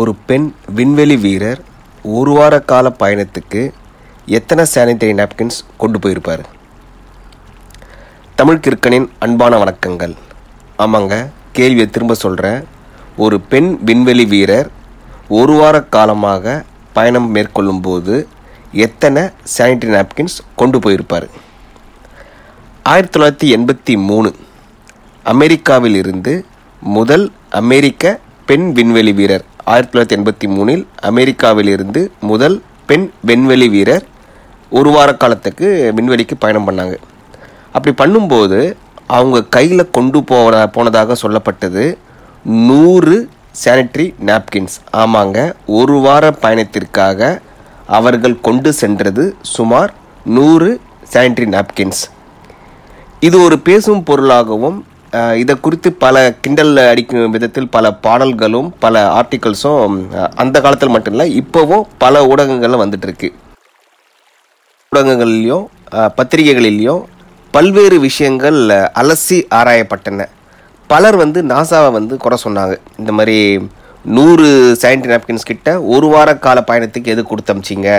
ஒரு பெண் விண்வெளி வீரர் ஒரு வார கால பயணத்துக்கு எத்தனை சானிட்டரி நாப்கின்ஸ் கொண்டு போயிருப்பார்? தமிழ் கிற்கனின் அன்பான வணக்கங்கள். ஆமாங்க கேள்வியை திரும்ப சொல்கிறேன் ஒரு பெண் விண்வெளி வீரர் ஒரு வார காலமாக பயணம் மேற்கொள்ளும்போது எத்தனை சானிட்டரி நாப்கின்ஸ் கொண்டு போயிருப்பார்? ஆயிரத்தி தொள்ளாயிரத்தி எண்பத்தி மூணு அமெரிக்காவில் இருந்து முதல் அமெரிக்க பெண் விண்வெளி வீரர் ஆயிரத்தி தொள்ளாயிரத்தி எண்பத்தி மூணில் அமெரிக்காவிலிருந்து முதல் பெண் விண்வெளி வீரர் ஒரு வார காலத்துக்கு விண்வெளிக்கு பயணம் பண்ணாங்க. அப்படி பண்ணும்போது அவங்க கையில் கொண்டு போன போனதாக சொல்லப்பட்டது நூறு சானிட்டரி நாப்கின்ஸ் ஆமாங்க ஒரு வார பயணத்திற்காக அவர்கள் கொண்டு சென்றது சுமார் நூறு சானிட்ரி நாப்கின்ஸ் இது ஒரு பேசும் பொருளாகவும் இதை குறித்து பல கிண்டல் அடிக்கும் விதத்தில் பல பாடல்களும் பல ஆர்டிகல்ஸும் அந்த காலத்தில் மட்டும் இல்லை இப்போவும் பல ஊடகங்களில் வந்துட்டு இருக்கு ஊடகங்கள்லையும் பத்திரிகைகளிலையும் பல்வேறு விஷயங்கள் அலசி ஆராயப்பட்டன. பலர் வந்து நாசாவை வந்து குறை சொன்னாங்க. இந்த மாதிரி நூறு சயின்டி நாப்கின்ஸ் கிட்ட ஒரு வார கால பயணத்துக்கு எது கொடுத்தமிச்சிங்க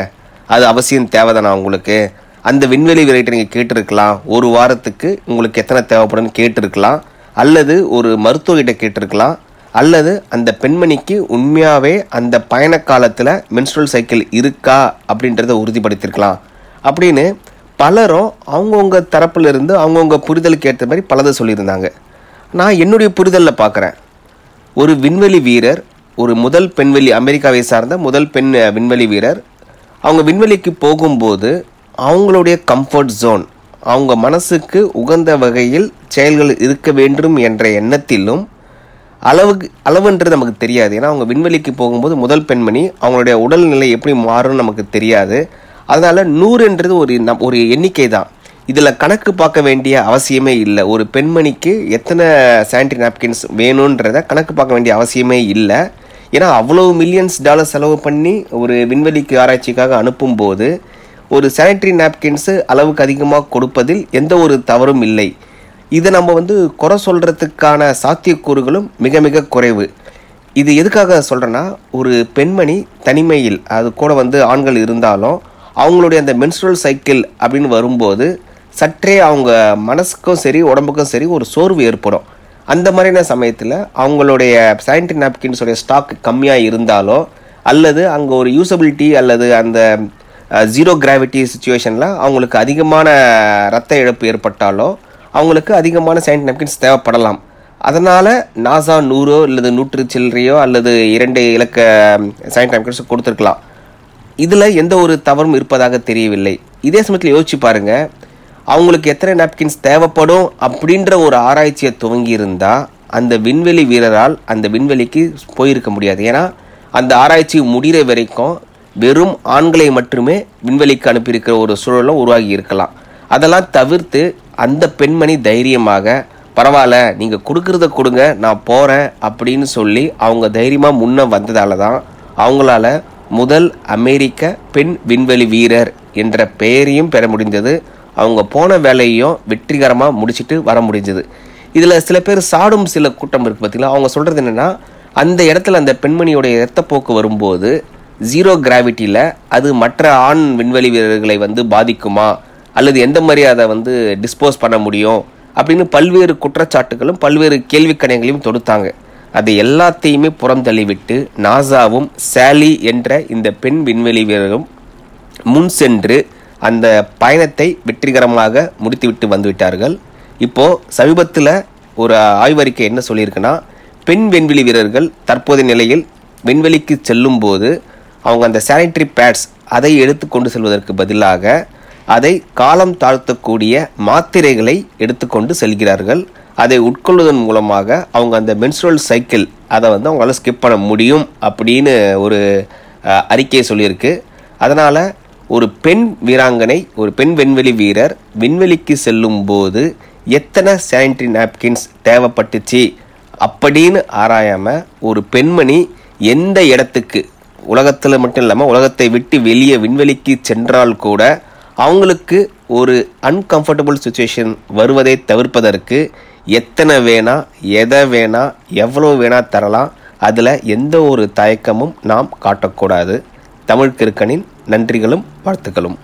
அது அவசியம் தேவைதானா உங்களுக்கு? அந்த விண்வெளி வீரர்கிட்ட நீங்கள் கேட்டிருக்கலாம். ஒரு வாரத்துக்கு உங்களுக்கு எத்தனை தேவைப்படும்னு கேட்டிருக்கலாம். அல்லது ஒரு மருத்துவர்கிட்ட கேட்டிருக்கலாம். அல்லது அந்த பெண்மணிக்கு உண்மையாகவே அந்த பயண காலத்தில் மென்ஸ்ட்ரல் சைக்கிள் இருக்கா அப்படின்றத உறுதிப்படுத்தியிருக்கலாம் அப்படின்னு பலரும் அவங்கவுங்க தரப்புல இருந்து அவங்கவுங்க புரிதலுக்கு ஏற்ற மாதிரி பலதை சொல்லியிருந்தாங்க. நான் என்னுடைய புரிதலில் பார்க்குறேன் ஒரு விண்வெளி வீரர் ஒரு முதல் பெண்வெளி அமெரிக்காவை சார்ந்த முதல் பெண் விண்வெளி வீரர் அவங்க விண்வெளிக்கு போகும்போது அவங்களுடைய கம்ஃபர்ட் ஜோன் அவங்க மனசுக்கு உகந்த வகையில் செயல்கள் இருக்க வேண்டும் என்ற எண்ணத்திலும் அளவுக்கு அளவுன்றது நமக்கு தெரியாது. ஏன்னா அவங்க விண்வெளிக்கு போகும்போது முதல் பெண்மணி அவங்களுடைய உடல்நிலை எப்படி மாறும்னு நமக்கு தெரியாது. அதனால் நூறுன்றது ஒரு நம் ஒரு எண்ணிக்கை தான் இதில் கணக்கு பார்க்க வேண்டிய அவசியமே இல்லை. ஒரு பெண்மணிக்கு எத்தனை சானிட்டரி நாப்கின்ஸ் வேணுன்றத கணக்கு பார்க்க வேண்டிய அவசியமே இல்லை. ஏன்னா அவ்வளோ மில்லியன்ஸ் டாலர் செலவு பண்ணி ஒரு விண்வெளிக்கு ஆராய்ச்சிக்காக அனுப்பும்போது ஒரு சானிட்டரி நாப்கின்ஸு அளவுக்கு அதிகமாக கொடுப்பதில் எந்த ஒரு தவறும் இல்லை. இதை நம்ம வந்து குறை சொல்கிறதுக்கான சாத்தியக்கூறுகளும் மிக மிக குறைவு. இது எதுக்காக சொல்கிறேன்னா ஒரு பெண்மணி தனிமையில் அது கூட வந்து ஆண்கள் இருந்தாலும் அவங்களுடைய அந்த மென்ஸ்ட்ரல் சைக்கிள் அப்படின்னு வரும்போது சற்றே அவங்க மனசுக்கும் சரி உடம்புக்கும் சரி ஒரு சோர்வு ஏற்படும். அந்த மாதிரியான சமயத்தில் அவங்களுடைய சானிட்டரி நாப்கின்ஸோடைய ஸ்டாக் கம்மியாக இருந்தாலோ அல்லது அங்கே ஒரு யூசபிலிட்டி அல்லது அந்த ஜீரோ கிராவிட்டி சுச்சுவேஷனில் அவங்களுக்கு அதிகமான ரத்த இழப்பு ஏற்பட்டாலோ அவங்களுக்கு அதிகமான சானிட்டரி நாப்கின்ஸ் தேவைப்படலாம். அதனால் நாசா நூறோ அல்லது நூற்று சில்லறையோ அல்லது இரண்டு இலக்க சானிட்டரி நாப்கின்ஸ் கொடுத்துருக்கலாம். இதில் எந்த ஒரு தவறும் இருப்பதாக தெரியவில்லை. இதே சமயத்தில் யோசிச்சு பாருங்கள் அவங்களுக்கு எத்தனை நாப்கின்ஸ் தேவைப்படும் அப்படின்ற ஒரு ஆராய்ச்சியை துவங்கி அந்த விண்வெளி வீரரால் அந்த விண்வெளிக்கு போயிருக்க முடியாது. ஏன்னா அந்த ஆராய்ச்சி முடிகிற வரைக்கும் வெறும் ஆண்களை மட்டுமே விண்வெளிக்கு அனுப்பியிருக்கிற ஒரு சூழலும் உருவாகி இருக்கலாம். அதெல்லாம் தவிர்த்து அந்த பெண்மணி தைரியமாக பரவாயில்ல நீங்கள் கொடுக்குறத கொடுங்க நான் போகிறேன் அப்படின்னு சொல்லி அவங்க தைரியமாக முன்ன வந்ததால தான் அவங்களால முதல் அமெரிக்க பெண் விண்வெளி வீரர் என்ற பெயரையும் பெற முடிந்தது. அவங்க போன வேலையையும் வெற்றிகரமாக முடிச்சிட்டு வர முடிஞ்சது. இதில் சில பேர் சாடும் சில கூட்டம் இருக்குது பார்த்தீங்களா அவங்க சொல்கிறது என்னென்னா அந்த இடத்துல அந்த பெண்மணியோடைய இரத்தப்போக்கு வரும்போது ஜீரோ கிராவிட்டியில் அது மற்ற ஆண் விண்வெளி வீரர்களை வந்து பாதிக்குமா? அல்லது எந்த மாதிரி அதை வந்து டிஸ்போஸ் பண்ண முடியும்? அப்படின்னு பல்வேறு குற்றச்சாட்டுகளும் பல்வேறு கேள்விக்கணைகளையும் தொடுத்தாங்க. அது எல்லாத்தையுமே புறந்தள்ளிவிட்டு நாசாவும் சாலி என்ற இந்த பெண் விண்வெளி வீரரும் முன் சென்று அந்த பயணத்தை வெற்றிகரமாக முடித்துவிட்டு வந்துவிட்டார்கள். இப்போது சமீபத்தில் ஒரு ஆய்வறிக்கை என்ன சொல்லியிருக்குன்னா பெண் விண்வெளி வீரர்கள் தற்போதைய நிலையில் விண்வெளிக்கு செல்லும்போது அவங்க அந்த சானிட்டரி பேட்ஸ் அதை எடுத்து கொண்டு செல்வதற்கு பதிலாக அதை காலம் தாழ்த்தக்கூடிய மாத்திரைகளை எடுத்துக்கொண்டு செல்கிறார்கள். அதை உட்கொள்வதன் மூலமாக அவங்க அந்த மென்ஸ்ட்ரல் சைக்கிள் அதை வந்து அவங்களால ஸ்கிப் பண்ண முடியும் அப்படின்னு ஒரு அறிக்கையை சொல்லியிருக்கு. அதனால் ஒரு பெண் வீராங்கனை ஒரு பெண் விண்வெளி வீரர் விண்வெளிக்கு செல்லும் போது எத்தனை சானிட்டரி நாப்கின்ஸ் தேவைப்பட்டுச்சு அப்படின்னு ஆராயாமல் ஒரு பெண்மணி எந்த இடத்துக்கு உலகத்தில் மட்டும் இல்லாமல் உலகத்தை விட்டு வெளியே விண்வெளிக்கு சென்றால் கூட அவங்களுக்கு ஒரு அன்கம்ஃபர்டபுள் சுச்சுவேஷன் வருவதை தவிர்ப்பதற்கு எத்தனை வேணா எதை வேணா எவ்வளோ வேணா தரலாம். அதில் எந்த ஒரு தயக்கமும் நாம் காட்டக்கூடாது. தமிழ் கிறுக்கனின் நன்றிகளும் வாழ்த்துக்களும்.